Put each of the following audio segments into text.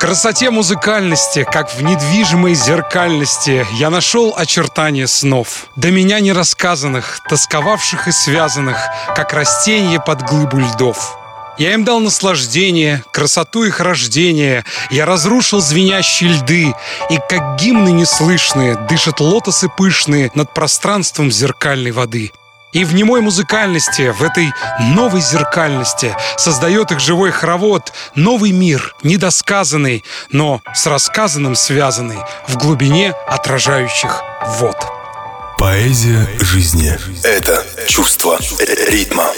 красоте музыкальности, как в недвижимой зеркальности, я нашел очертания снов. До меня нерассказанных, тосковавших и связанных, как растение под глыбу льдов. Я им дал наслаждение, красоту их рождения. Я разрушил звенящие льды, и как гимны неслышные дышат лотосы пышные над пространством зеркальной воды. И в немой музыкальности, в этой новой зеркальности создает их живой хоровод, новый мир, недосказанный, но с рассказанным связанный, в глубине отражающих вод. Поэзия жизни – это чувство ритма.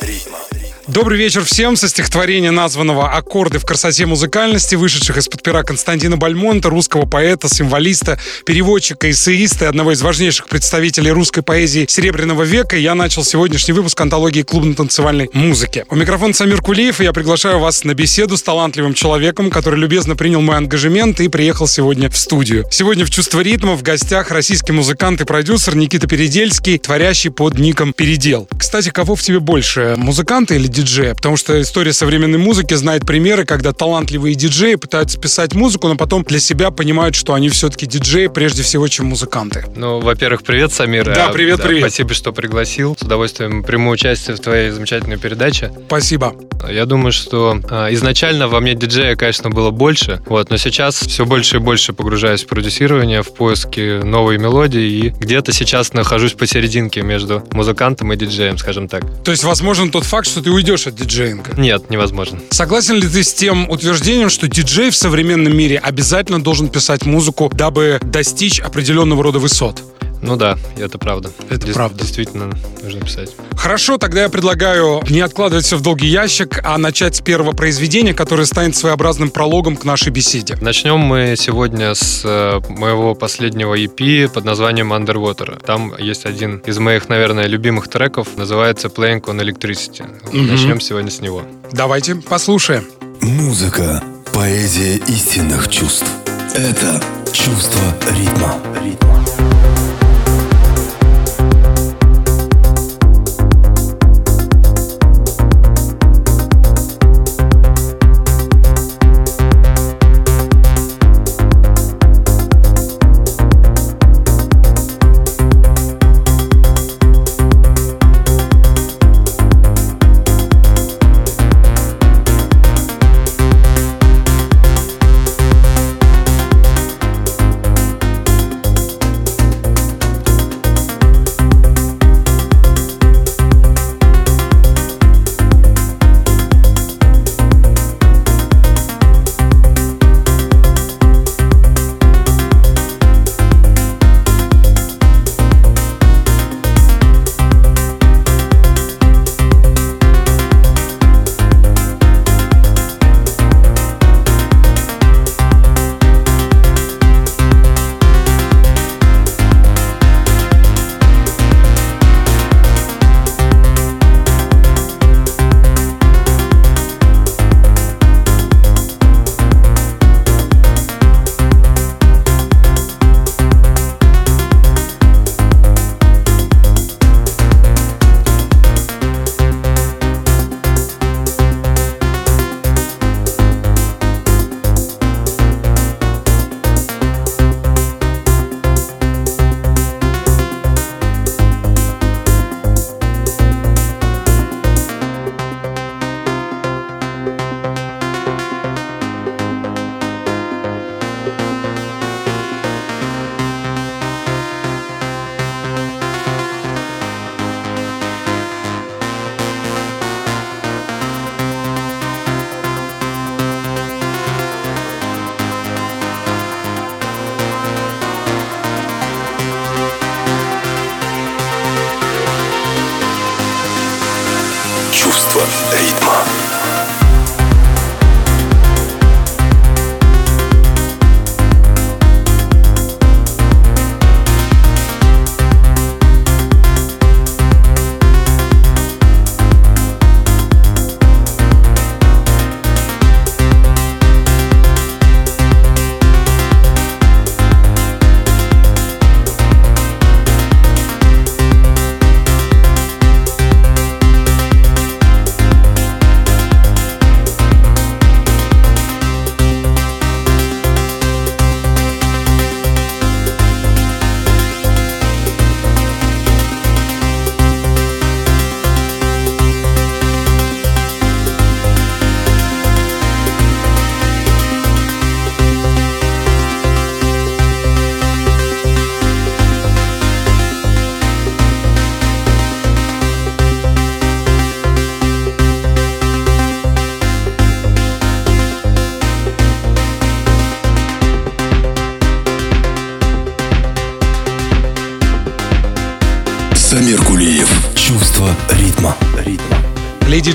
Добрый вечер всем со стихотворения, названного «Аккорды в красоте музыкальности», вышедших из-под пера Константина Бальмонта, русского поэта, символиста, переводчика, эссеиста и одного из важнейших представителей русской поэзии Серебряного века. Я начал сегодняшний выпуск антологии клубно-танцевальной музыки. У микрофона Самир Кулиев, и я приглашаю вас на беседу с талантливым человеком, который любезно принял мой ангажемент и приехал сегодня в студию. Сегодня в «Чувство ритма» в гостях российский музыкант и продюсер Никита Передельский, творящий под ником Передел. Кстати, кого в тебе больше, музыканта или диджея, потому что история современной музыки знает примеры, когда талантливые диджеи пытаются писать музыку, но потом для себя понимают, что они все-таки диджеи прежде всего, чем музыканты. Ну, во-первых, привет, Самир. Да, привет, да, привет. Спасибо, что пригласил. С удовольствием приму участие в твоей замечательной передаче. Спасибо. Я думаю, что а, изначально во мне диджея, конечно, было больше, вот, но сейчас все больше и больше погружаюсь в продюсирование, в поиски новой мелодии, и где-то сейчас нахожусь посерединке между музыкантом и диджеем, скажем так. То есть, возможен тот факт, что ты уйдешь от диджеинга? Нет, невозможно. Согласен ли ты с тем утверждением, что диджей в современном мире обязательно должен писать музыку, дабы достичь определенного рода высот? Ну да, это правда. Это Дес- правда. Действительно нужно писать. Хорошо, тогда я предлагаю не откладывать все в долгий ящик, а начать с первого произведения, которое станет своеобразным прологом к нашей беседе. Начнем мы сегодня с э, моего последнего EP под названием Underwater. Там есть один из моих, наверное, любимых треков, называется Playing on Electricity. Мгм. Начнем сегодня с него. Давайте послушаем. Музыка – поэзия истинных чувств. Это чувство ритма. Underwater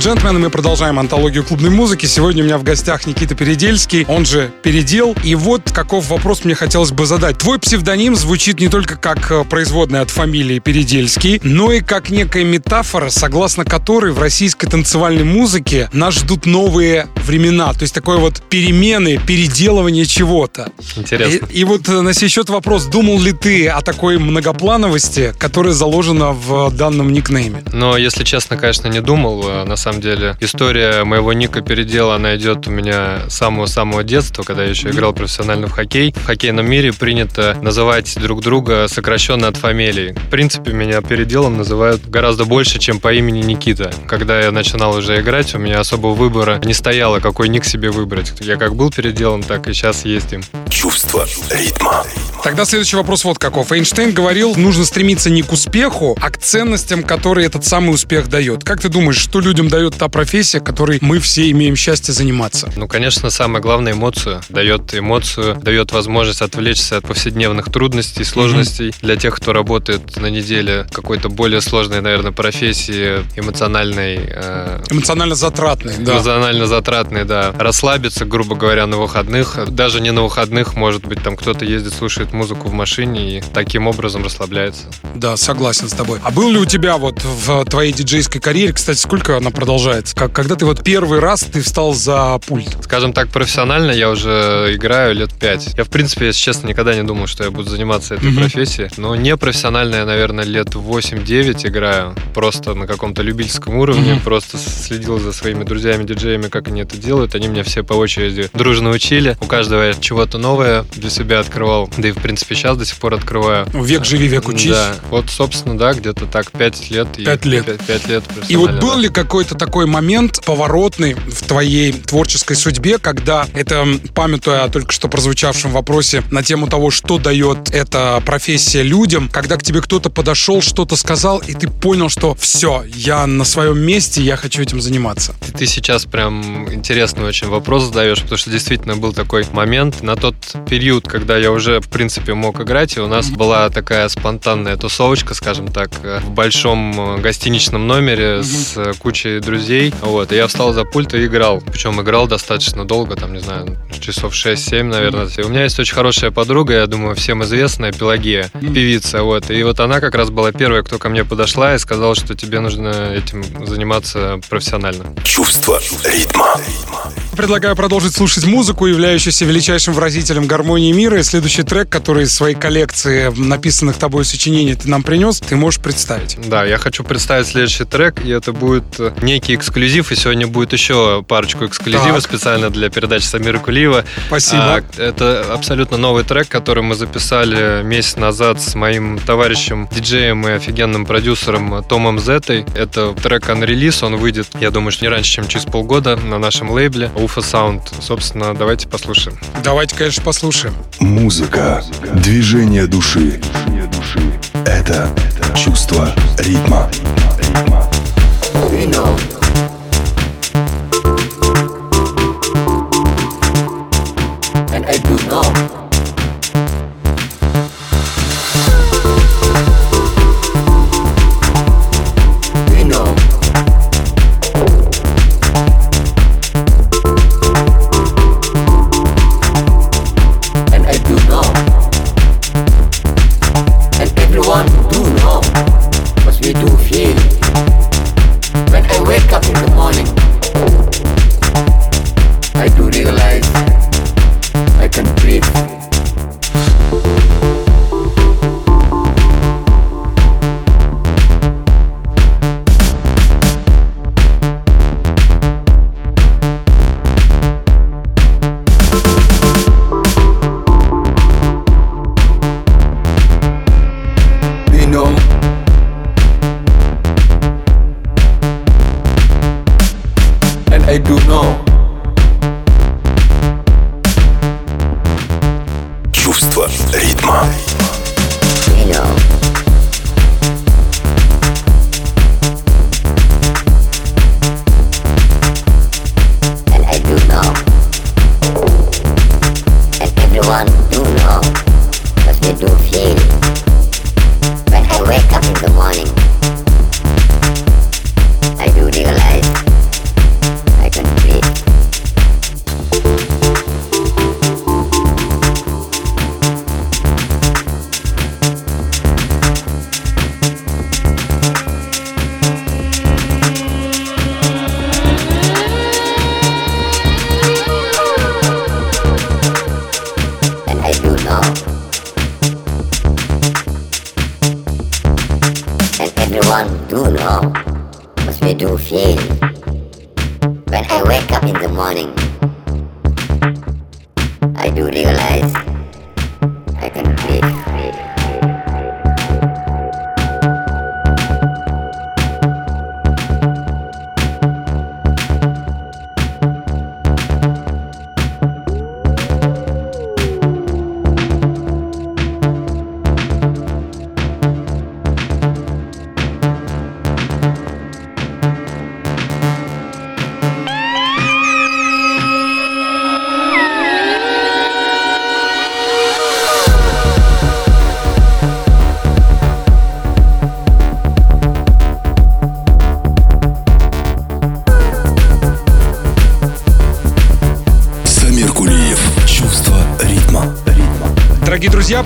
джентльмены, мы продолжаем антологию клубной музыки. Сегодня у меня в гостях Никита Передельский, он же Передел. И вот каков вопрос мне хотелось бы задать. Твой псевдоним звучит не только как э, производная от фамилии Передельский, но и как некая метафора, согласно которой в российской танцевальной музыке нас ждут новые времена. То есть такое вот перемены, переделывание чего-то. Интересно. И, и вот э, на сей счет вопрос, думал ли ты о такой многоплановости, которая заложена в данном никнейме? Но, если честно, конечно, не думал. Э, на самом деле, история моего ника передела, она идет у меня с самого-самого детства, когда я еще играл профессионально в хоккей. В хоккейном мире принято называть друг друга сокращенно от фамилий. В принципе, меня переделом называют гораздо больше, чем по имени Никита. Когда я начинал уже играть, у меня особого выбора не стояло, какой ник себе выбрать. Я как был переделом, так и сейчас есть им. Чувство ритма. Тогда следующий вопрос вот каков. Эйнштейн говорил, нужно стремиться не к успеху, а к ценностям, которые этот самый успех дает. Как ты думаешь, что людям дает та профессия, которой мы все имеем счастье заниматься? Ну, конечно, самое главное эмоцию. Дает эмоцию, дает возможность отвлечься от повседневных трудностей, сложностей. Mm-hmm. Для тех, кто работает на неделе какой-то более сложной, наверное, профессии, эмоциональной... Э, эмоционально затратной, да. Эмоционально затратной, да. Расслабиться, грубо говоря, на выходных. Даже не на выходных, может быть, там кто-то ездит, слушает музыку в машине и таким образом расслабляется. Да, согласен с тобой. А был ли у тебя вот в твоей диджейской карьере, кстати, сколько она продолжается? Как, когда ты вот первый раз ты встал за пульт? Скажем так, профессионально я уже играю лет пять. Я, в принципе, если честно, никогда не думал, что я буду заниматься этой mm-hmm. профессией. Но не профессионально я, наверное, лет 8-9 играю. Просто на каком-то любительском уровне. Mm-hmm. Просто следил за своими друзьями-диджеями, как они это делают. Они меня все по очереди дружно учили. У каждого я чего-то новое для себя открывал. Да и, в принципе, сейчас до сих пор открываю. Век живи, век учись. Да. Вот, собственно, да, где-то так 5 лет. 5 лет. 5, 5 лет И вот был ли какой-то такой момент поворотный в твоей творческой судьбе, когда это, памятуя о только что прозвучавшем вопросе на тему того, что дает эта профессия людям, когда к тебе кто-то подошел, что-то сказал, и ты понял, что все, я на своем месте, я хочу этим заниматься? Ты, сейчас прям интересный очень вопрос задаешь, потому что действительно был такой момент на тот период, когда я уже, в принципе, мог играть, и у нас была такая спонтанная тусовочка, скажем так, в большом э, гостиничном номере с э, кучей друзей. Вот, и я встал за пульт и играл. Причем играл достаточно долго, там, не знаю, часов 6-7, наверное. И у меня есть очень хорошая подруга, я думаю, всем известная, Пелагея, певица, вот. И вот она как раз была первая, кто ко мне подошла и сказала, что тебе нужно этим заниматься профессионально. Чувство ритма. Предлагаю продолжить слушать музыку, являющуюся величайшим выразителем гармонии мира. И следующий трек, который из своей коллекции написанных тобой сочинений ты нам принес, ты можешь представить. Да, я хочу представить следующий трек, и это будет некий эксклюзив, и сегодня будет еще парочку эксклюзива так. специально для передачи Самира Кулиева. Спасибо. А, это абсолютно новый трек, который мы записали месяц назад с моим товарищем, диджеем и офигенным продюсером Томом Зетой. Это трек Unrelease, он выйдет, я думаю, что не раньше, чем через полгода на нашем лейбле Уфа Sound. Собственно, давайте послушаем. Давайте, конечно, послушаем. Музыка, движение души. Это чувство ритма. We know.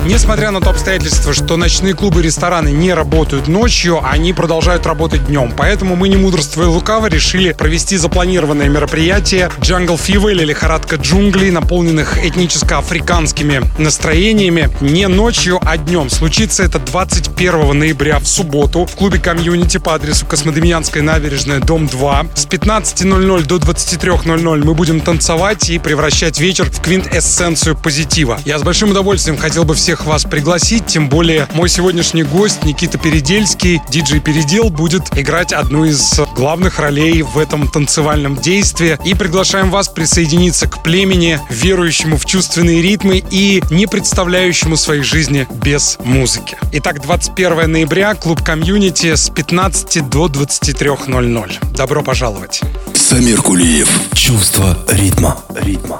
Несмотря на то обстоятельство, что ночные клубы и рестораны не работают ночью, они продолжают работать днем. Поэтому мы, не мудрствуя лукаво, решили провести запланированное мероприятие Jungle Fever или лихорадка джунглей, наполненных этническо-африканскими настроениями, не ночью, а днем. Случится это 21 ноября в субботу в клубе комьюнити по адресу Космодемьянская набережная, дом 2. С 15.00 до 23.00 мы будем танцевать и превращать вечер в квинтэссенцию позитива. Я с большим удовольствием хотел бы всех вас пригласить, тем более мой сегодняшний гость Никита Передельский, диджей Передел, будет играть одну из главных ролей в этом танцевальном действии. И приглашаем вас присоединиться к племени, верующему в чувственные ритмы и не представляющему своей жизни без музыки. Итак, 21 ноября, клуб комьюнити с 15 до 23.00. Добро пожаловать. Самир Кулиев. Чувство ритма. Ритма.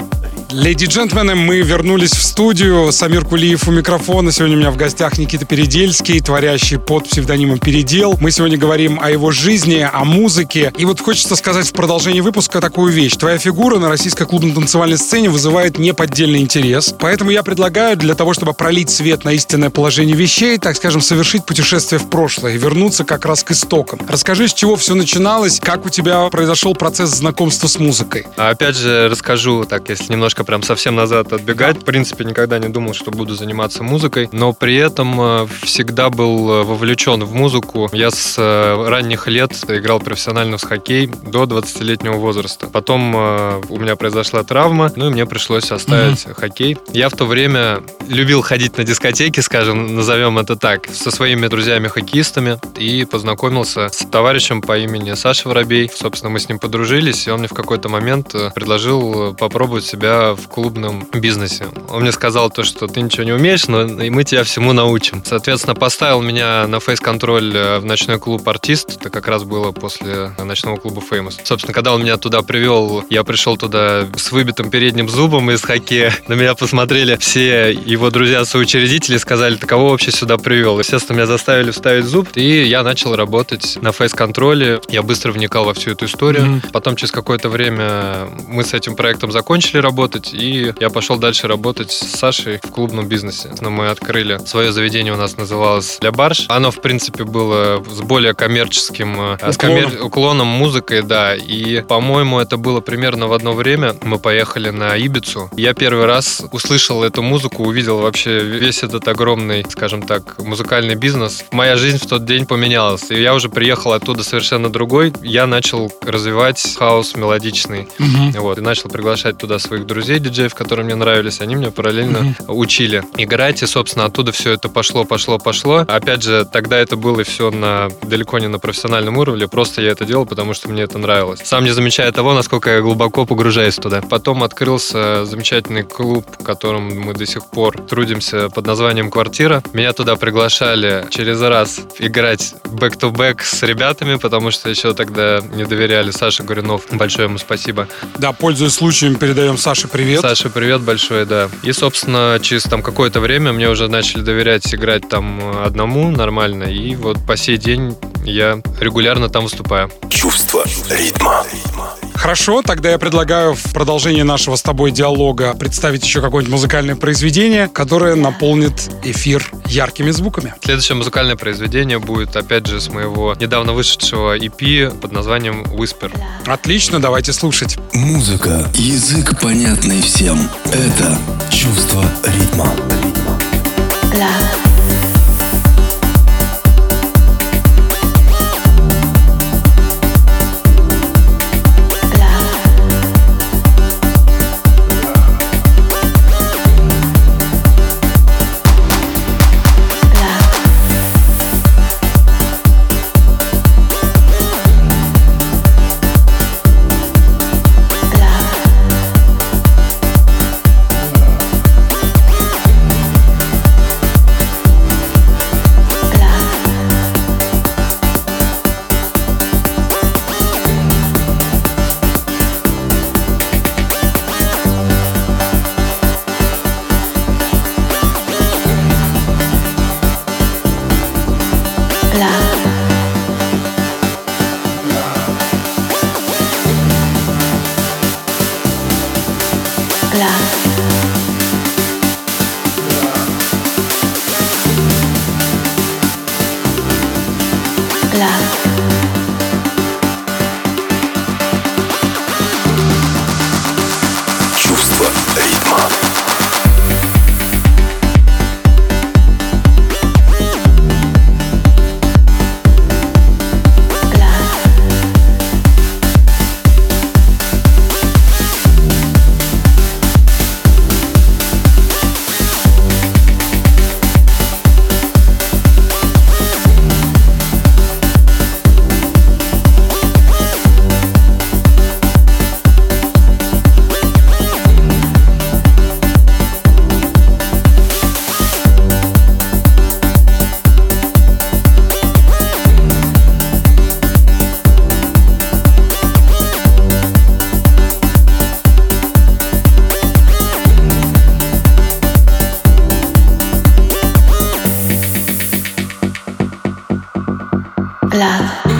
Леди и джентльмены, мы вернулись в студию. Самир Кулиев у микрофона. Сегодня у меня в гостях Никита Передельский, творящий под псевдонимом Передел. Мы сегодня говорим о его жизни, о музыке. И вот хочется сказать в продолжении выпуска такую вещь. Твоя фигура на российской клубно-танцевальной сцене вызывает неподдельный интерес. Поэтому я предлагаю для того, чтобы пролить свет на истинное положение вещей, так скажем, совершить путешествие в прошлое и вернуться как раз к истокам. Расскажи, с чего все начиналось, как у тебя произошел процесс знакомства с музыкой. А опять же, расскажу, так, если немножко немножко прям совсем назад отбегать. В принципе, никогда не думал, что буду заниматься музыкой, но при этом э, всегда был э, вовлечен в музыку. Я с э, ранних лет играл профессионально в хоккей до 20-летнего возраста. Потом у меня произошла травма, ну и мне пришлось оставить mm-hmm. хоккей. Я в то время любил ходить на дискотеки, скажем, назовем это так, со своими друзьями-хоккеистами и познакомился с товарищем по имени Саша Воробей. Собственно, мы с ним подружились, и он мне в какой-то момент предложил попробовать себя в клубном бизнесе. Он мне сказал то, что ты ничего не умеешь, но и мы тебя всему научим. Соответственно, поставил меня на фейс-контроль э, в ночной клуб «Артист». Это как раз было после ночного клуба «Famous». Собственно, когда он меня туда привел, я пришел туда с выбитым передним зубом из хоккея. На меня посмотрели все его друзья-соучредители, сказали, ты кого вообще сюда привел? Естественно, меня заставили вставить зуб, и я начал работать на фейс-контроле. Я быстро вникал во всю эту историю. Mm-hmm. Потом через какое-то время мы с этим проектом закончили работать, работать, и я пошел дальше работать с Сашей в клубном бизнесе. Но мы открыли свое заведение, у нас называлось «Ля Барш». Оно, в принципе, было с более коммерческим э, уклоном, с коммер... уклоном музыкой, да. И, по-моему, это было примерно в одно время. Мы поехали на Ибицу. Я первый раз услышал эту музыку, увидел вообще весь этот огромный, скажем так, музыкальный бизнес. Моя жизнь в тот день поменялась. И я уже приехал оттуда совершенно другой. Я начал развивать хаус мелодичный. Угу. Вот, и начал приглашать туда своих друзей друзей диджеев, которые мне нравились, они мне параллельно mm-hmm. учили играть, и, собственно, оттуда все это пошло, пошло, пошло. Опять же, тогда это было все на далеко не на профессиональном уровне, просто я это делал, потому что мне это нравилось. Сам не замечая того, насколько я глубоко погружаюсь туда. Потом открылся замечательный клуб, в котором мы до сих пор трудимся под названием «Квартира». Меня туда приглашали через раз играть back-to-back с ребятами, потому что еще тогда не доверяли Саше Горюнов. Большое ему спасибо. Да, пользуясь случаем, передаем Саше привет. Саша, привет большой, да. И, собственно, через там какое-то время мне уже начали доверять играть там одному нормально. И вот по сей день я регулярно там выступаю. Чувство ритма. Хорошо, тогда я предлагаю в продолжении нашего с тобой диалога представить еще какое-нибудь музыкальное произведение, которое наполнит эфир яркими звуками. Следующее музыкальное произведение будет, опять же, с моего недавно вышедшего EP под названием Whisper. Отлично, давайте слушать. Музыка, язык понятный всем. Это чувство ритма. Love. love.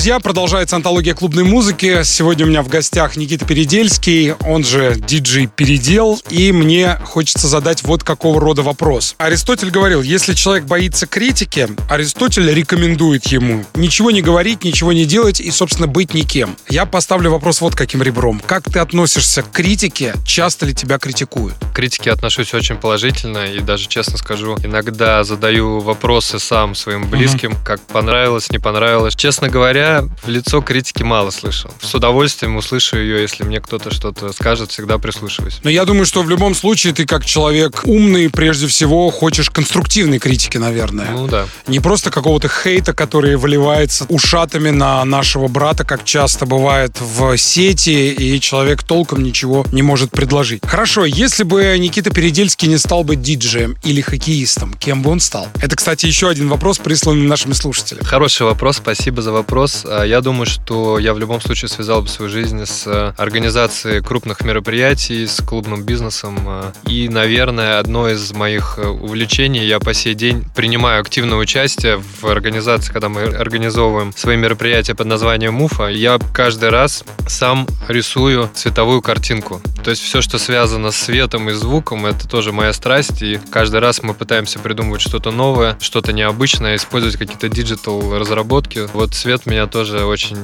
Друзья, продолжается антология клубной музыки. Сегодня у меня в гостях Никита Передельский, он же диджей Передел, и мне хочется задать вот какого рода вопрос. Аристотель говорил, если человек боится критики, Аристотель рекомендует ему ничего не говорить, ничего не делать и, собственно, быть никем. Я поставлю вопрос вот каким ребром. Как ты относишься к критике? Часто ли тебя критикуют? К критике отношусь очень положительно и даже, честно скажу, иногда задаю вопросы сам своим близким, mm-hmm. как понравилось, не понравилось. Честно говоря, в лицо критики мало слышал. С удовольствием услышу ее, если мне кто-то что-то скажет, всегда прислушиваюсь. Но я думаю, что в любом случае ты как человек умный, прежде всего, хочешь конструктивной критики, наверное. Ну да. Не просто какого-то хейта, который выливается ушатами на нашего брата, как часто бывает в сети, и человек толком ничего не может предложить. Хорошо, если бы Никита Передельский не стал бы диджеем или хоккеистом, кем бы он стал? Это, кстати, еще один вопрос, присланный нашими слушателями. Хороший вопрос, спасибо за вопрос. А, я думаю, что я в любом случае связал бы свою жизнь с э, организацией крупных мероприятий, с клубным бизнесом. А, и, наверное, одно из моих э, увлечений, я по сей день принимаю активное участие в организации, когда мы организовываем свои мероприятия под названием МУФа. Я каждый раз сам рисую цветовую картинку. То есть все, что связано с светом и звуком, это тоже моя страсть. И каждый раз мы пытаемся придумывать что-то новое, что-то необычное, использовать какие-то digital разработки. Вот свет меня тоже очень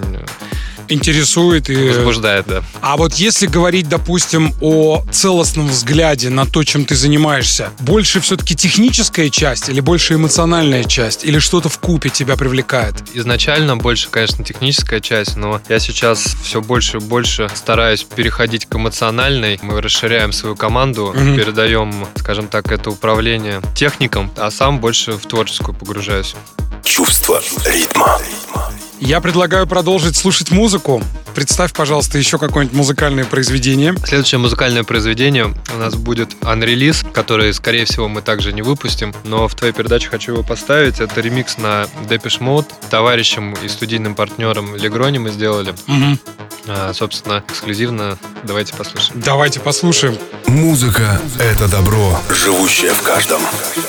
интересует и возбуждает, да. А вот если говорить, допустим, о целостном взгляде на то, чем ты занимаешься, больше все-таки техническая часть или больше эмоциональная часть, или что-то в купе тебя привлекает? Изначально больше, конечно, техническая часть, но я сейчас все больше и больше стараюсь переходить к эмоциональной. Мы расширяем свою команду, угу. передаем, скажем так, это управление техникам, а сам больше в творческую погружаюсь. Чувство ритма. Я предлагаю продолжить слушать музыку. представь, пожалуйста, еще какое-нибудь музыкальное произведение. Следующее музыкальное произведение у нас будет анрелиз, который, скорее всего, мы также не выпустим, но в твоей передаче хочу его поставить. Это ремикс на Depeche Mode. Товарищем и студийным партнером Легрони мы сделали. Угу. А, собственно, эксклюзивно. Давайте послушаем. Давайте послушаем. Музыка — это добро, живущее в каждом.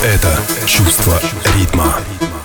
Это чувство ритма. I've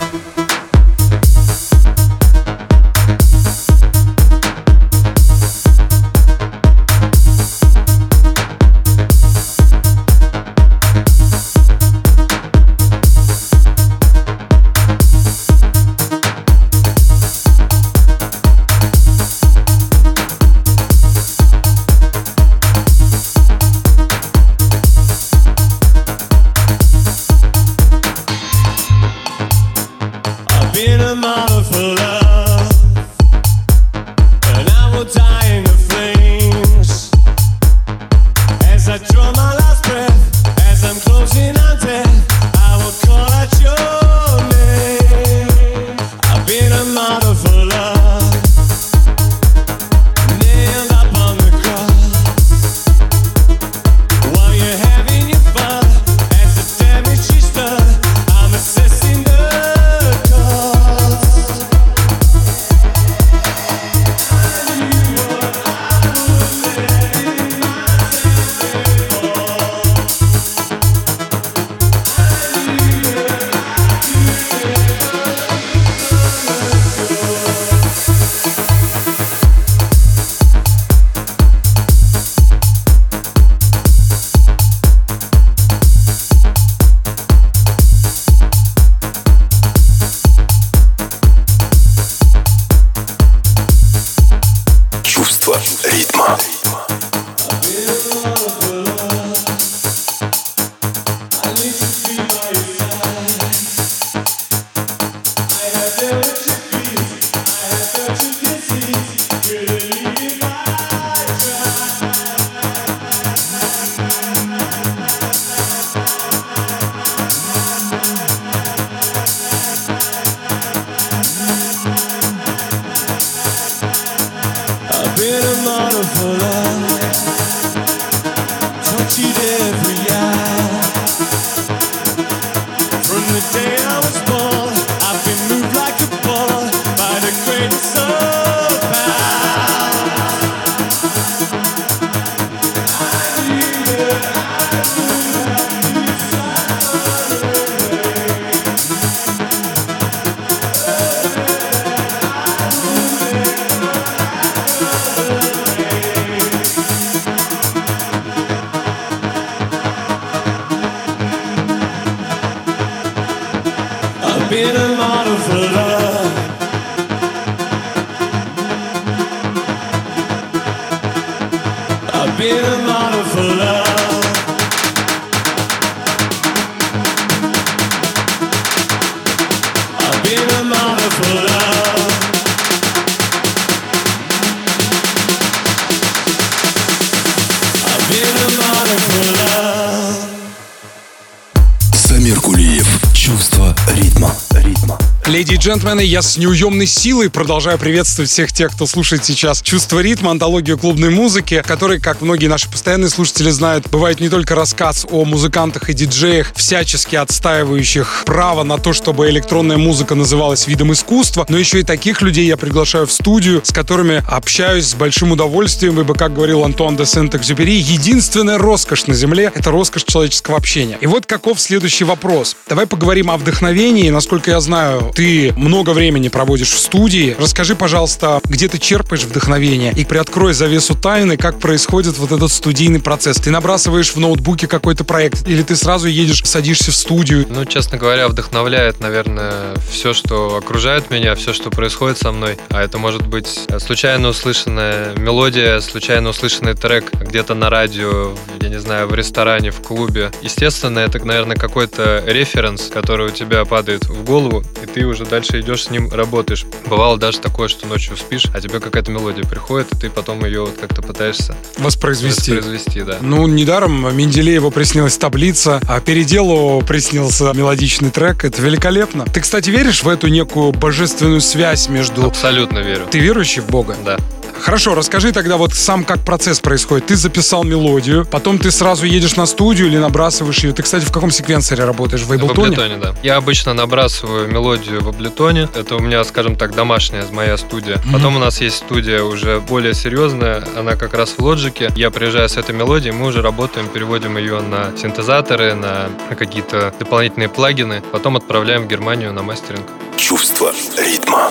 Кулиев. Чувство ритма. Ритма. Леди и джентльмены, я с неуемной силой продолжаю приветствовать всех тех, кто слушает сейчас «Чувство ритма», антологию клубной музыки, который, как многие наши постоянные слушатели знают, бывает не только рассказ о музыкантах и диджеях, всячески отстаивающих право на то, чтобы электронная музыка называлась видом искусства, но еще и таких людей я приглашаю в студию, с которыми общаюсь с большим удовольствием, ибо, как говорил Антуан де Сент-Экзюпери, единственная роскошь на Земле — это роскошь человеческого общения. И вот каков следующий вопрос. Давай поговорим о вдохновении. Насколько я знаю, ты много времени проводишь в студии. Расскажи, пожалуйста, где ты черпаешь вдохновение и приоткрой завесу тайны, как происходит вот этот студийный процесс. Ты набрасываешь в ноутбуке какой-то проект или ты сразу едешь, садишься в студию. Ну, честно говоря, вдохновляет, наверное, все, что окружает меня, все, что происходит со мной. А это может быть случайно услышанная мелодия, случайно услышанный трек где-то на радио, я не знаю, в ресторане, в клубе. Естественно, это, наверное, какой-то референс, который у тебя падает в голову, и ты уже дальше идешь с ним, работаешь. Бывало даже такое, что ночью спишь, а тебе какая-то мелодия приходит, и ты потом ее вот как-то пытаешься Воспроизвести. воспроизвести, да. Ну, недаром Менделееву приснилась таблица, а Переделу приснился мелодичный трек. Это великолепно. Ты, кстати, веришь в эту некую божественную связь между... Абсолютно верю. Ты верующий в Бога? Да. Хорошо, расскажи тогда вот сам, как процесс происходит. Ты записал мелодию, потом ты сразу едешь на студию или набрасываешь ее. Ты, кстати, в каком секвенсоре работаешь? В В Ableton? Ableton, да. Я обычно набрасываю мелодию в Ableton. Это у меня, скажем так, домашняя моя студия. Потом у нас есть студия уже более серьезная. Она как раз в Logic. Я приезжаю с этой мелодией, мы уже работаем, переводим ее на синтезаторы, на какие-то дополнительные плагины. Потом отправляем в Германию на мастеринг. Чувство ритма.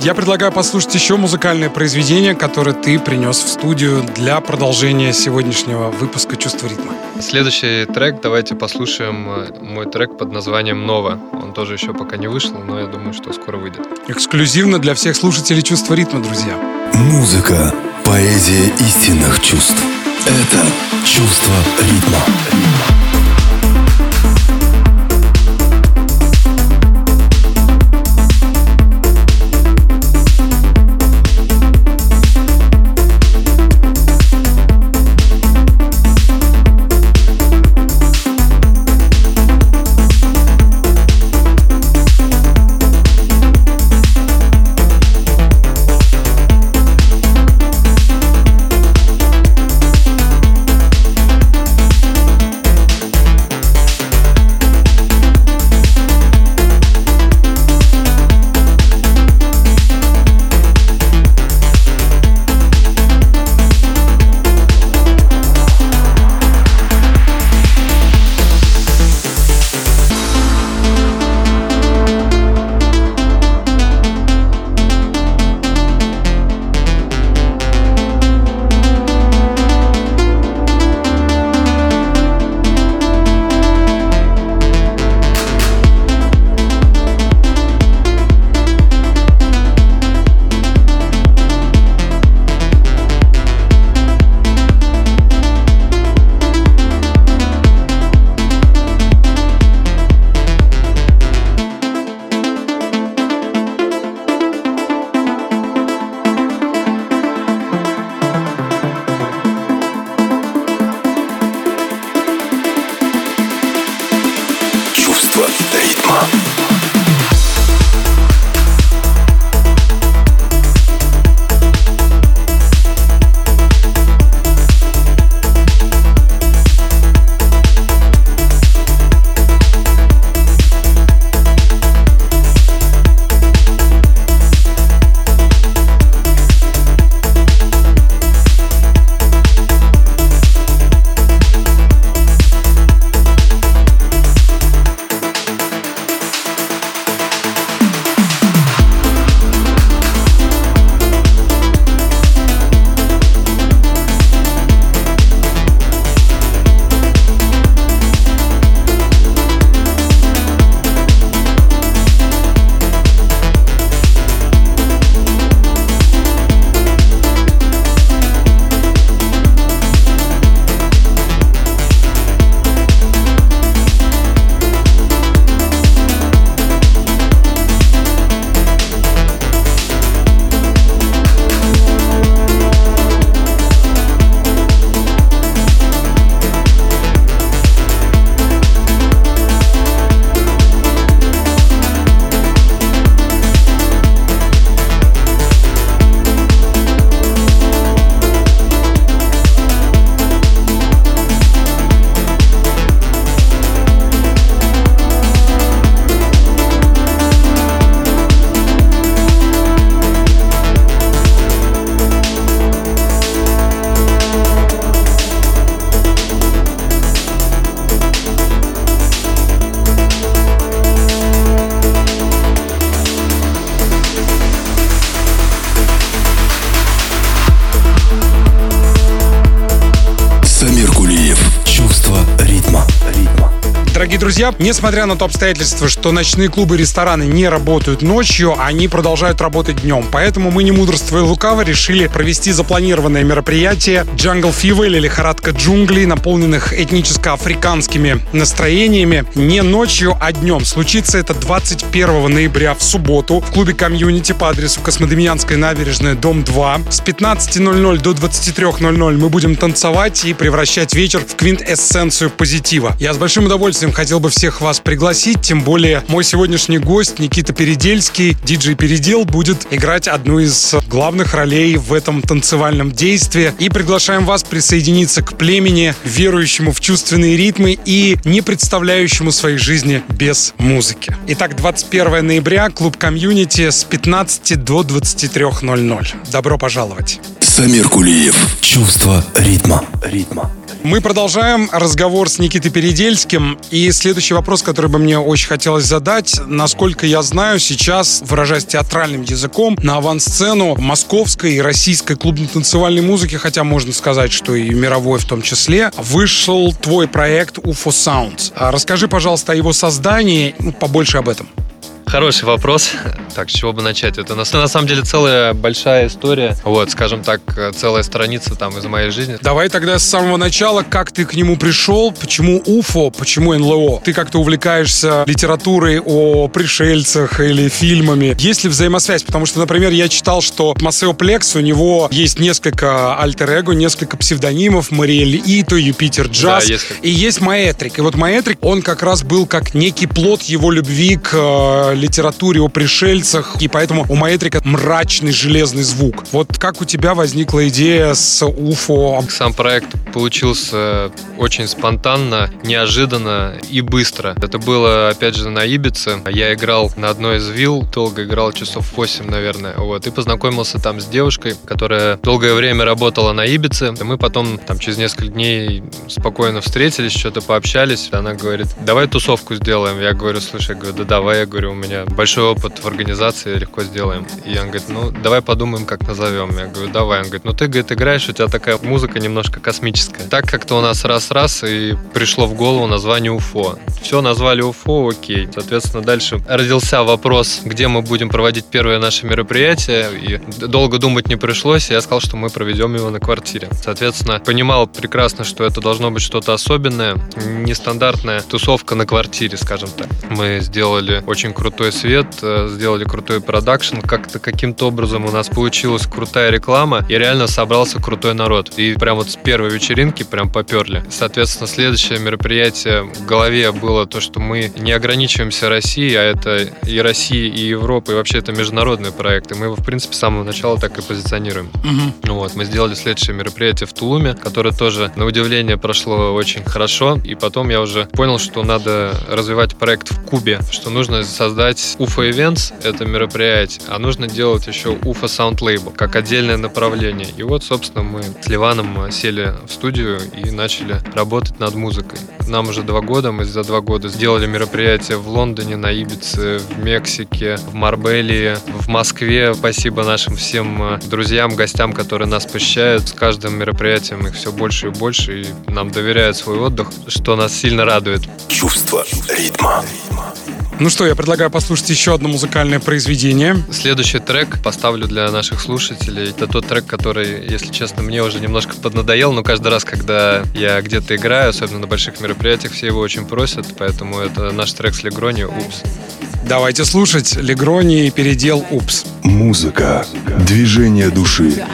Я предлагаю послушать еще музыкальное произведение, которое ты принес в студию для продолжения сегодняшнего выпуска «Чувство ритма». Следующий трек, давайте послушаем э, мой трек под названием «Нова». Он тоже еще пока не вышел, но я думаю, что скоро выйдет. Эксклюзивно для всех слушателей «Чувство ритма», друзья. Музыка, поэзия истинных чувств. Это чувство ритма. Чувство ритма. Дорогие друзья, несмотря на то обстоятельство, что ночные клубы и рестораны не работают ночью, они продолжают работать днем. Поэтому мы, не мудрствуя лукаво, решили провести запланированное мероприятие Jungle Fever или лихорадка джунглей, наполненных этническо-африканскими настроениями, не ночью, а днем. Случится это 21 ноября в субботу в клубе комьюнити по адресу Космодемьянская набережная, дом 2. С 15.00 до 23.00 мы будем танцевать и превращать вечер в квинтэссенцию позитива. Я с большим удовольствием хотел бы всех вас пригласить, тем более мой сегодняшний гость Никита Передельский, диджей Передел, будет играть одну из главных ролей в этом танцевальном действии. И приглашаем вас присоединиться к племени, верующему в чувственные ритмы и не представляющему своей жизни без музыки. Итак, 21 ноября, клуб комьюнити с 15 до 23.00. Добро пожаловать! Самир Кулиев. Чувство ритма. Ритма. Мы продолжаем разговор с Никитой Передельским. И следующий вопрос, который бы мне очень хотелось задать. Насколько я знаю, сейчас, выражаясь театральным языком, на авансцену московской и российской клубно-танцевальной музыки, хотя можно сказать, что и мировой в том числе, вышел твой проект UFO Sounds. А расскажи, пожалуйста, о его создании, ну, побольше об этом. Хороший вопрос. Так, с чего бы начать? Это на, на самом деле целая большая история. Вот, скажем так, целая страница там из моей жизни. Давай тогда с самого начала, как ты к нему пришел, почему УФО, почему НЛО? Ты как-то увлекаешься литературой о пришельцах или фильмами. Есть ли взаимосвязь? Потому что, например, я читал, что Масео Плекс, у него есть несколько альтер-эго, несколько псевдонимов, Мариэль Ито, Юпитер Джаз. Да, есть. И есть Маэтрик. И вот Маэтрик, он как раз был как некий плод его любви к э, литературе о пришельцах, и поэтому у Маэтрика мрачный железный звук. Вот как у тебя возникла идея с УФО? Сам проект получился очень спонтанно, неожиданно и быстро. Это было, опять же, на Ибице. Я играл на одной из вилл, долго играл, часов 8, наверное, вот, и познакомился там с девушкой, которая долгое время работала на Ибице. Мы потом, там, через несколько дней спокойно встретились, что-то пообщались. Она говорит, давай тусовку сделаем. Я говорю, слушай, я говорю, да давай, я говорю, у меня меня большой опыт в организации, легко сделаем. И он говорит, ну, давай подумаем, как назовем. Я говорю, давай. Он говорит, ну, ты, говорит, играешь, у тебя такая музыка немножко космическая. Так как-то у нас раз-раз и пришло в голову название УФО. Все, назвали УФО, окей. Соответственно, дальше родился вопрос, где мы будем проводить первое наше мероприятие. И долго думать не пришлось. Я сказал, что мы проведем его на квартире. Соответственно, понимал прекрасно, что это должно быть что-то особенное, нестандартная тусовка на квартире, скажем так. Мы сделали очень крутой крутой свет, э, сделали крутой продакшн, как-то каким-то образом у нас получилась крутая реклама, и реально собрался крутой народ. И прям вот с первой вечеринки прям поперли. Соответственно, следующее мероприятие в голове было то, что мы не ограничиваемся Россией, а это и Россия, и Европа, и вообще это международный проект. И мы его, в принципе, с самого начала так и позиционируем. Мгм. Вот, мы сделали следующее мероприятие в Тулуме, которое тоже, на удивление, прошло очень хорошо. И потом я уже понял, что надо развивать проект в Кубе, что нужно создать UFO Events, это мероприятие, а нужно делать еще UFO Sound Label, как отдельное направление. И вот, собственно, мы с Ливаном сели в студию и начали работать над музыкой. Нам уже два года, мы за два года сделали мероприятия в Лондоне, на Ибице, в Мексике, в Марбелии, в Москве. Спасибо нашим всем э, друзьям, гостям, которые нас посещают. С каждым мероприятием их все больше и больше, и нам доверяют свой отдых, что нас сильно радует. Чувство ритма. Ну что, я предлагаю послушать еще одно музыкальное произведение. Следующий трек поставлю для наших слушателей. Это тот трек, который, если честно, мне уже немножко поднадоел, но каждый раз, когда я где-то играю, особенно на больших мероприятиях, все его очень просят, поэтому это наш трек с Легрони «Упс». Давайте слушать. Легрони и передел «Упс». Музыка. Движение души.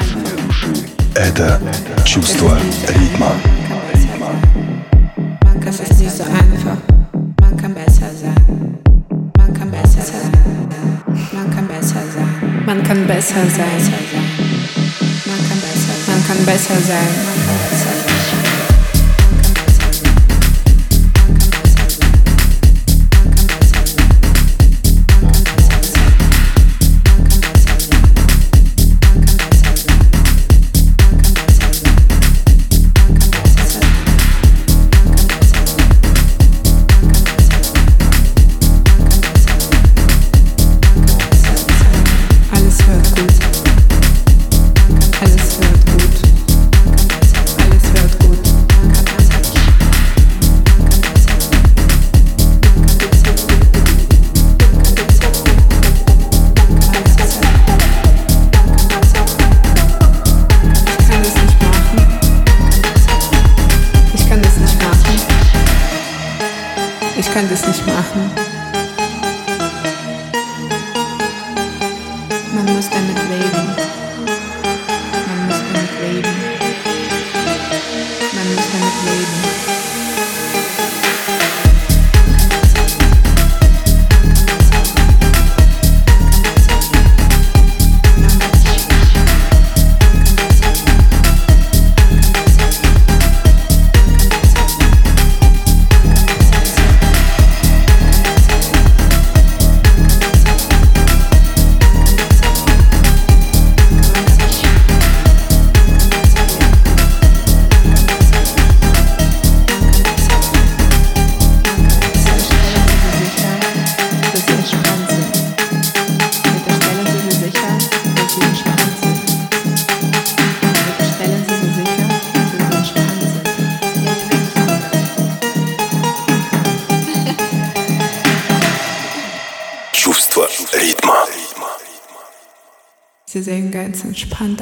Это чувство ритма. Man kann besser sein. Man kann besser sein. Man kann besser sein.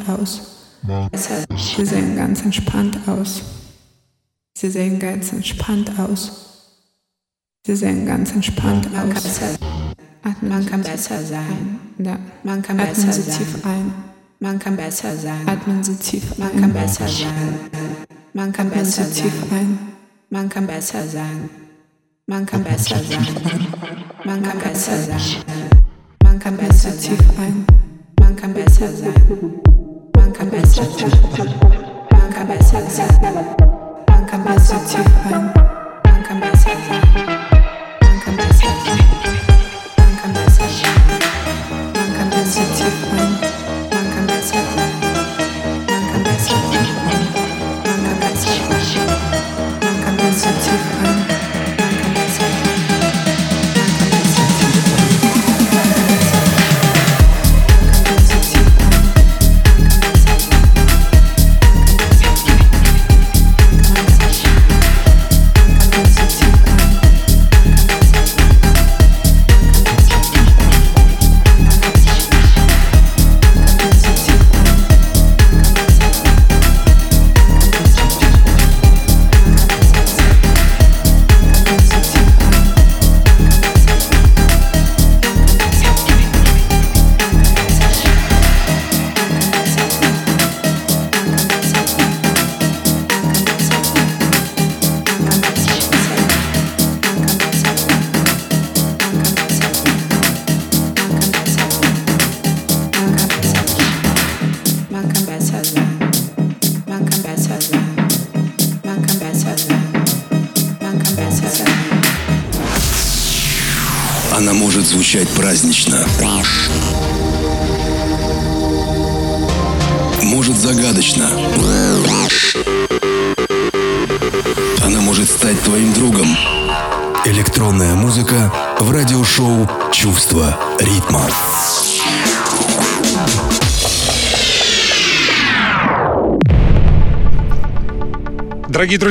Aus. Sie sehen ganz entspannt aus. Sie sehen ganz entspannt aus. Sie sehen ganz entspannt aus. Atmen man kann besser sein. Ja. Man kann Atmen besser Sie sein. tief ein. Man kann besser sein. Atmen Sie tief ein. Man kann besser sein. Man kann Atmen besser Sie tief ein. Man kann besser sein. Man kann besser sein. Man kann besser sein. Man kann besser tief ein. Man kann besser sein. Banka bez zacięcia, banka bez zacięcia.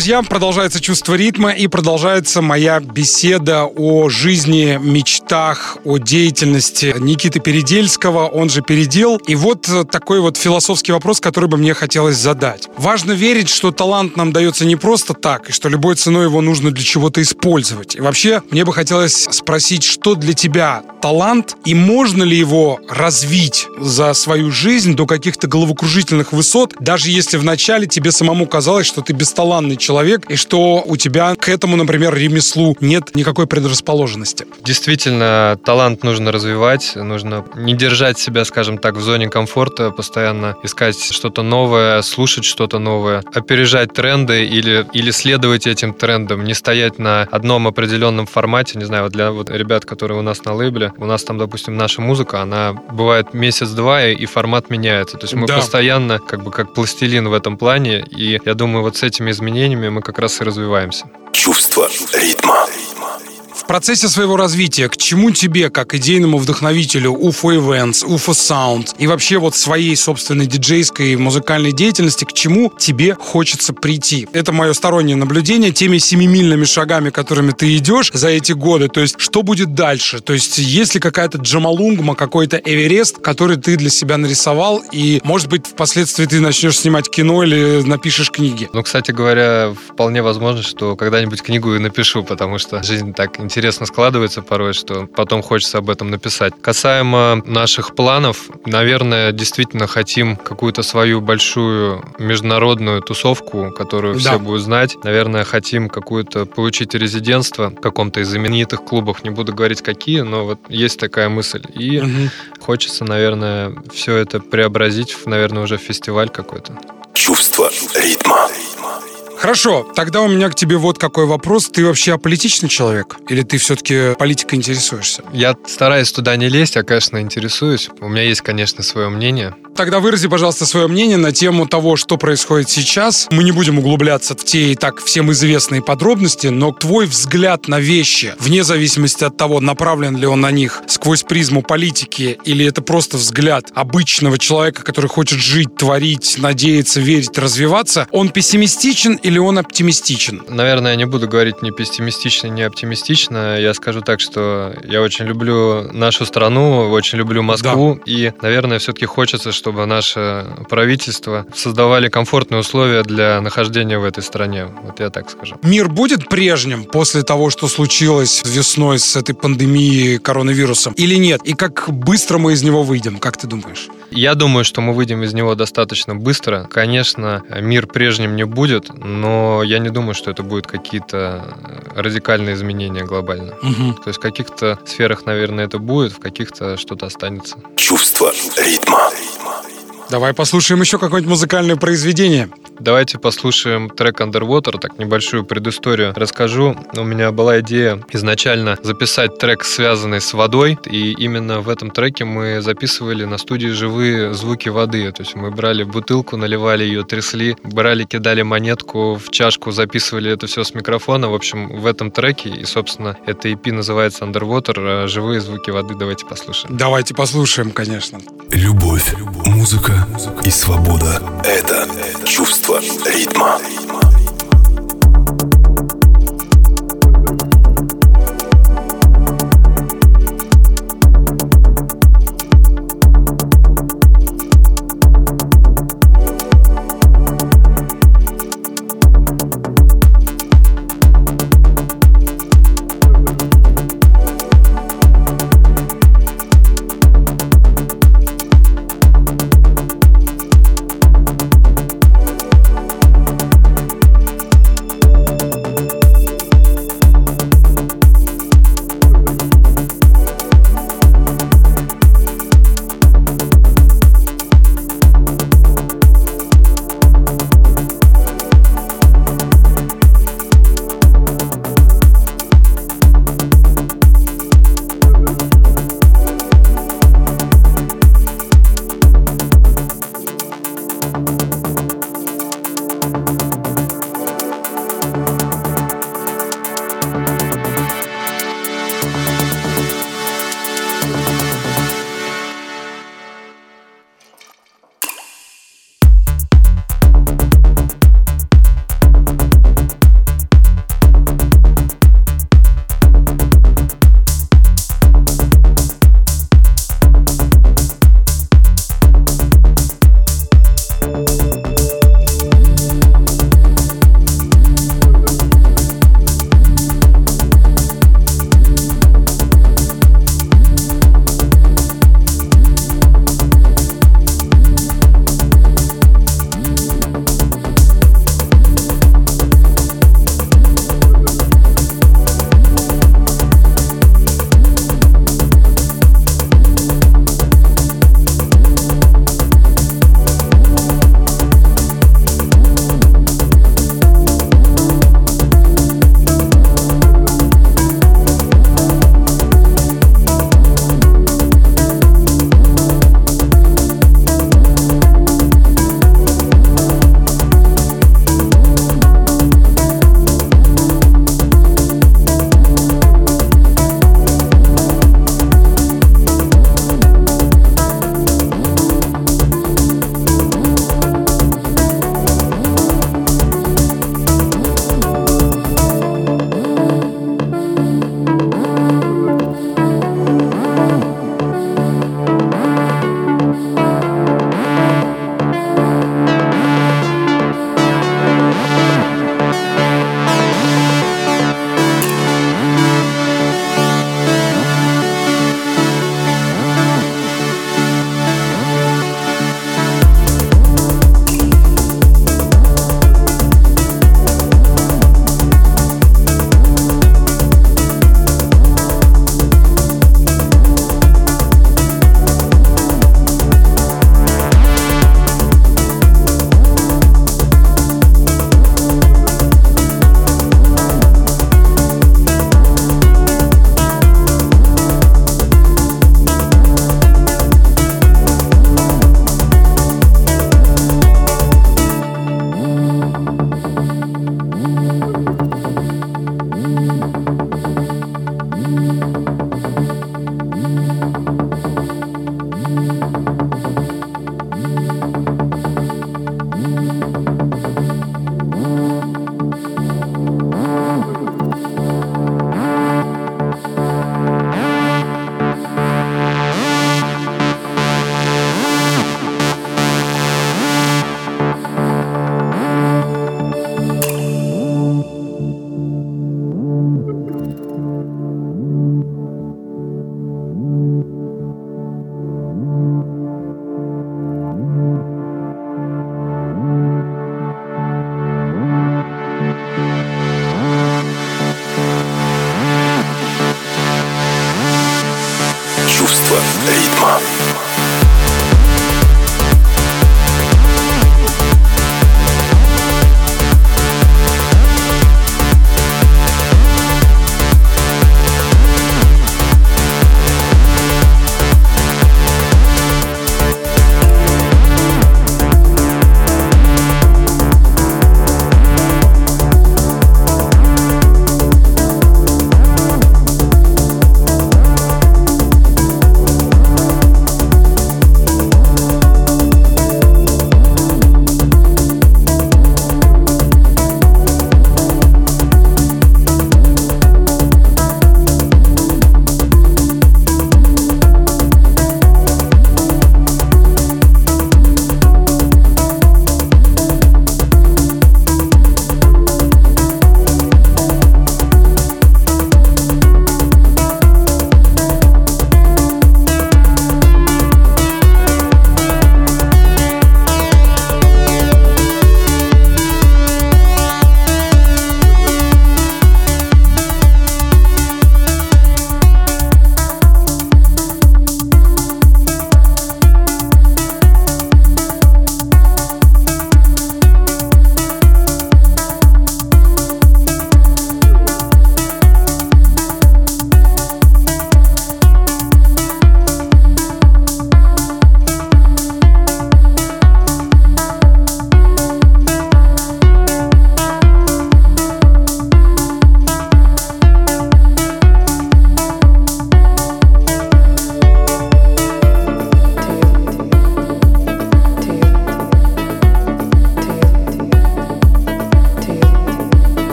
Друзья, продолжается чувство ритма и продолжается моя беседа о жизни, мечтах, о деятельности Никиты Передельского, он же Передел. И вот э, такой вот философский вопрос, который бы мне хотелось задать. Важно верить, что талант нам дается не просто так, и что любой ценой его нужно для чего-то использовать. И вообще, мне бы хотелось спросить, что для тебя талант, и можно ли его развить за свою жизнь до каких-то головокружительных высот, даже если вначале тебе самому казалось, что ты бесталантный человек, и что у тебя к этому, например, ремеслу нет никакой предрасположенности. Действительно, талант нужно развивать, нужно не держать себя, скажем так, в зоне комфорта, постоянно искать что-то новое, слушать что-то новое, опережать тренды или, или следовать этим трендам, не стоять на одном определенном формате. Не знаю, вот для вот ребят, которые у нас на лейбле, у нас там, допустим, наша музыка, она бывает месяц-два, и, и формат меняется. То есть мы Да. постоянно как бы как пластилин в этом плане, и я думаю, вот с этими изменениями мы как раз и развиваемся. Чувство ритма. Процессе своего развития к чему тебе, как идейному вдохновителю UFO Events, UFO Sound и вообще вот своей собственной диджейской музыкальной деятельности, к чему тебе хочется прийти? Это мое стороннее наблюдение теми семимильными шагами, которыми ты идешь за эти годы. То есть, что будет дальше? То есть, есть ли какая-то Джамалунгма, какой-то Эверест, который ты для себя нарисовал, и, может быть, впоследствии ты начнешь снимать кино или напишешь книги? Ну, кстати говоря, вполне возможно, что когда-нибудь книгу и напишу, потому что жизнь так интересно складывается порой, что потом хочется об этом написать. Касаемо наших планов, наверное, действительно хотим какую-то свою большую международную тусовку, которую Да. все будут знать. Наверное, хотим какую-то получить резидентство в каком-то из знаменитых клубах. Не буду говорить какие, но вот есть такая мысль. И Мгм. хочется, наверное, все это преобразить в, наверное, уже фестиваль какой-то. Чувство ритма. Хорошо, тогда у меня к тебе вот какой вопрос. Ты вообще аполитичный человек? Или ты все-таки политикой интересуешься? Я стараюсь туда не лезть, а, конечно, интересуюсь. У меня есть, конечно, свое мнение. Тогда вырази, пожалуйста, свое мнение на тему того, что происходит сейчас. Мы не будем углубляться в те и так всем известные подробности, но твой взгляд на вещи, вне зависимости от того, направлен ли он на них сквозь призму политики, или это просто взгляд обычного человека, который хочет жить, творить, надеяться, верить, развиваться, он пессимистичен или он оптимистичен? Наверное, я не буду говорить ни пессимистично, ни оптимистично. Я скажу так, что я очень люблю нашу страну, очень люблю Москву. Да. И, наверное, все-таки хочется, чтобы наше правительство создавали комфортные условия для нахождения в этой стране. Вот я так скажу. Мир будет прежним после того, что случилось весной с этой пандемией коронавирусом или нет? И как быстро мы из него выйдем, как ты думаешь? Я думаю, что мы выйдем из него достаточно быстро. Конечно, мир прежним не будет, но я не думаю, что это будут какие-то радикальные изменения глобально. Угу. То есть в каких-то сферах, наверное, это будет, в каких-то что-то останется. Чувство ритма. Давай послушаем еще какое-нибудь музыкальное произведение. Давайте послушаем трек Underwater, так небольшую предысторию расскажу. У меня была идея изначально записать трек, связанный с водой, и именно в этом треке мы записывали на студии живые звуки воды. То есть мы брали бутылку, наливали ее, трясли, брали, кидали монетку в чашку, записывали это все с микрофона. В общем, в этом треке, и, собственно, это EP называется Underwater, живые звуки воды. Давайте послушаем. Давайте послушаем, конечно. Любовь, музыка и свобода — это чувство ритма.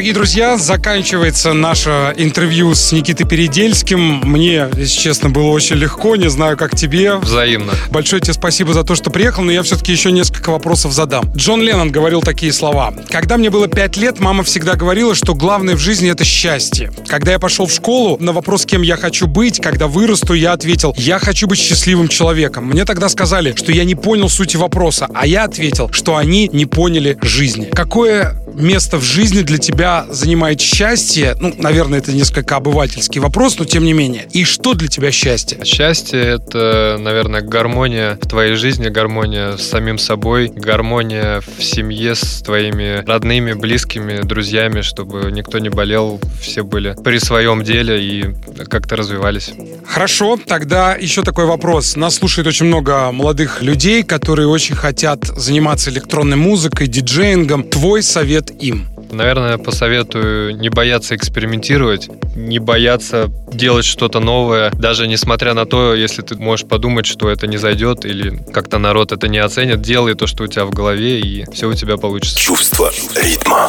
Дорогие друзья, заканчивается наше интервью с Никитой Передельским. Мне, если честно, было очень легко. Не знаю, как тебе. Взаимно. Большое тебе спасибо за то, что приехал, но я все-таки еще несколько вопросов задам. Джон Леннон говорил такие слова. Когда мне было пять лет, мама всегда говорила, что главное в жизни — это счастье. Когда я пошел в школу, на вопрос, кем я хочу быть, когда вырасту, я ответил, я хочу быть счастливым человеком. Мне тогда сказали, что я не понял сути вопроса, а я ответил, что они не поняли жизни. Какое место в жизни для тебя занимает счастье? Ну, наверное, это несколько обывательский вопрос, но тем не менее. И что для тебя счастье? Счастье — это, наверное, гармония в твоей жизни, гармония с самим собой, гармония в семье с твоими родными, близкими, друзьями, чтобы никто не болел, все были при своем деле и как-то развивались. Хорошо, тогда еще такой вопрос. Нас слушает очень много молодых людей, которые очень хотят заниматься электронной музыкой, диджеингом. Твой совет им? Наверное, посоветую не бояться экспериментировать, не бояться делать что-то новое, даже несмотря на то, если ты можешь подумать, что это не зайдет или как-то народ это не оценит, делай то, что у тебя в голове, и все у тебя получится. Чувство ритма.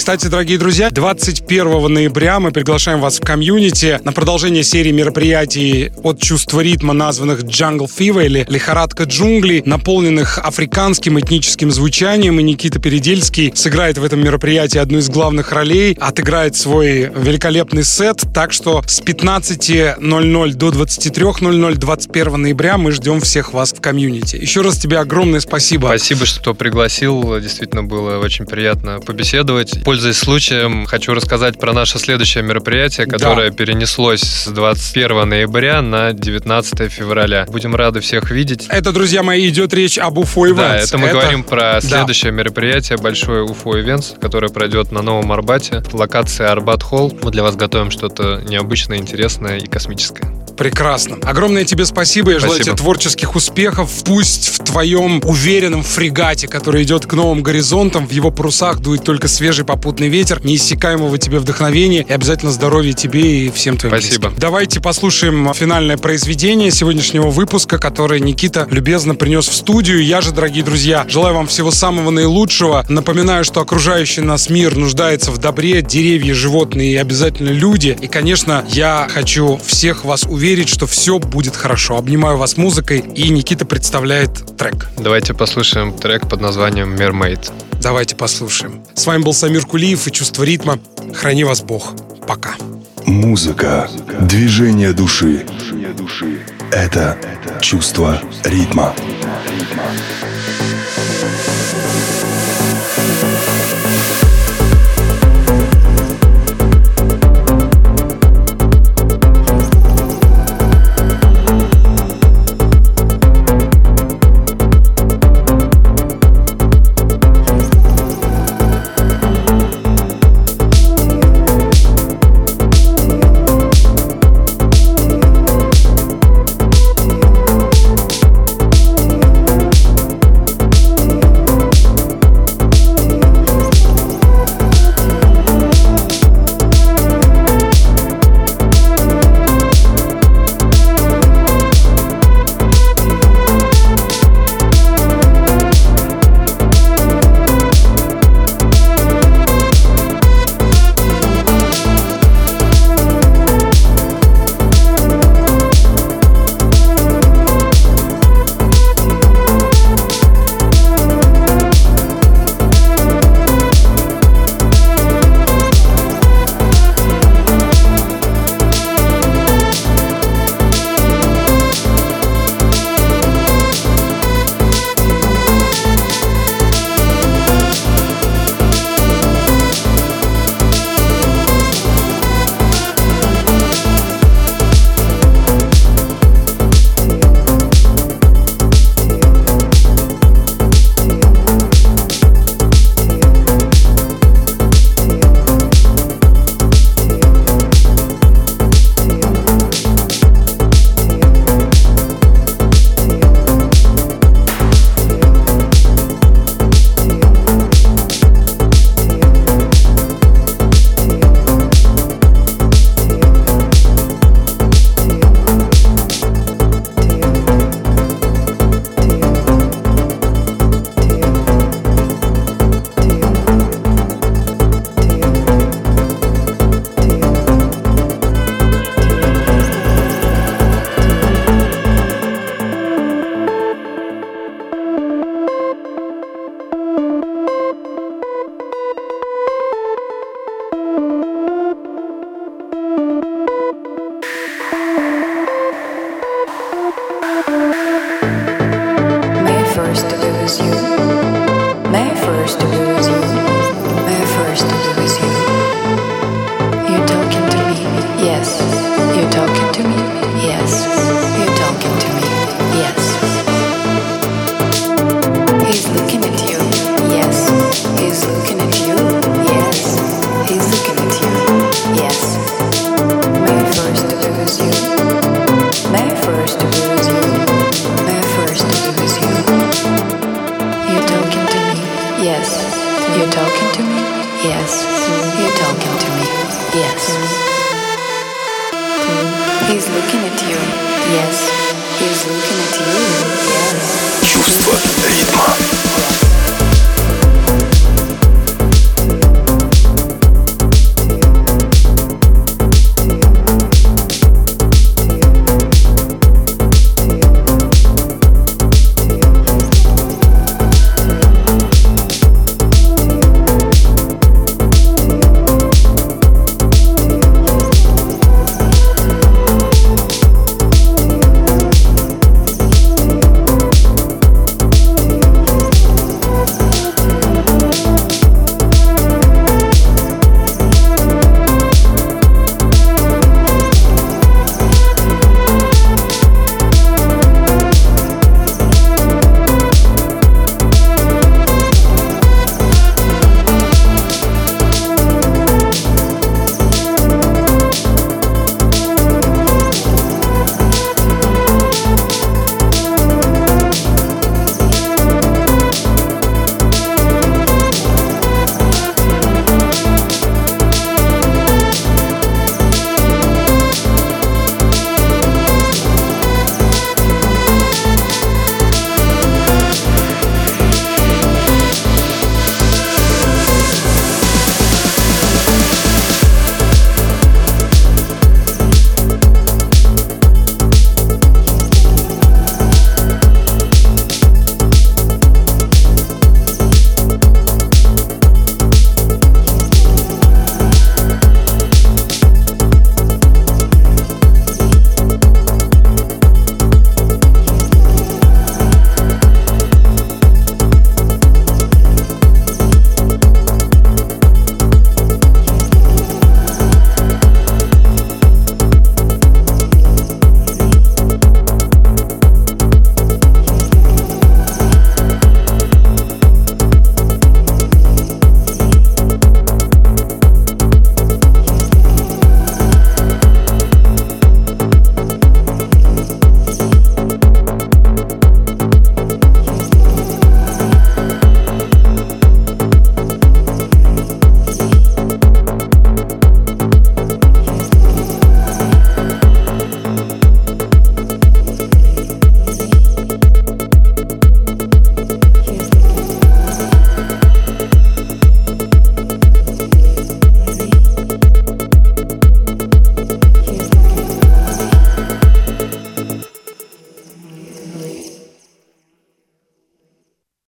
Кстати, дорогие друзья, 21 ноября мы приглашаем вас в комьюнити на продолжение серии мероприятий от чувства ритма, названных Jungle Fever или Лихорадка джунглей, наполненных африканским этническим звучанием. И Никита Передельский сыграет в этом мероприятии одну из главных ролей, отыграет свой великолепный сет. Так что с 15.00 до 23.00 21 ноября мы ждем всех вас в комьюнити. Еще раз тебе огромное спасибо. Спасибо, что пригласил. Действительно было очень приятно побеседовать. Пользуясь случаем, хочу рассказать про наше следующее мероприятие, которое Да. перенеслось с 21 ноября на 19 февраля. Будем рады всех видеть. Это, друзья мои, идет речь об Уфо Да, Events. это мы говорим про Да. следующее мероприятие, большое Уфо Events, которое пройдет на Новом Арбате. Локация Арбат Холл. Мы для вас готовим что-то необычное, интересное и космическое. Прекрасно. Огромное тебе спасибо. Я желаю Спасибо. тебе творческих успехов. Пусть в твоем уверенном фрегате, который идет к новым горизонтам, в его парусах дует только свежий попутный ветер, неиссякаемого тебе вдохновения и обязательно здоровья тебе и всем твоим Спасибо. близким. Давайте послушаем финальное произведение сегодняшнего выпуска, которое Никита любезно принес в студию. Я же, дорогие друзья, желаю вам всего самого наилучшего. Напоминаю, что окружающий нас мир нуждается в добре, деревья, животные и обязательно люди. И, конечно, я хочу всех вас уверить, что все будет хорошо. Обнимаю вас музыкой, и Никита представляет трек. Давайте послушаем трек под названием «Mermaid». Давайте послушаем. С вами был Самир Кулиев и «Чувство ритма». Храни вас Бог. Пока. Музыка, движение души. Это чувство ритма.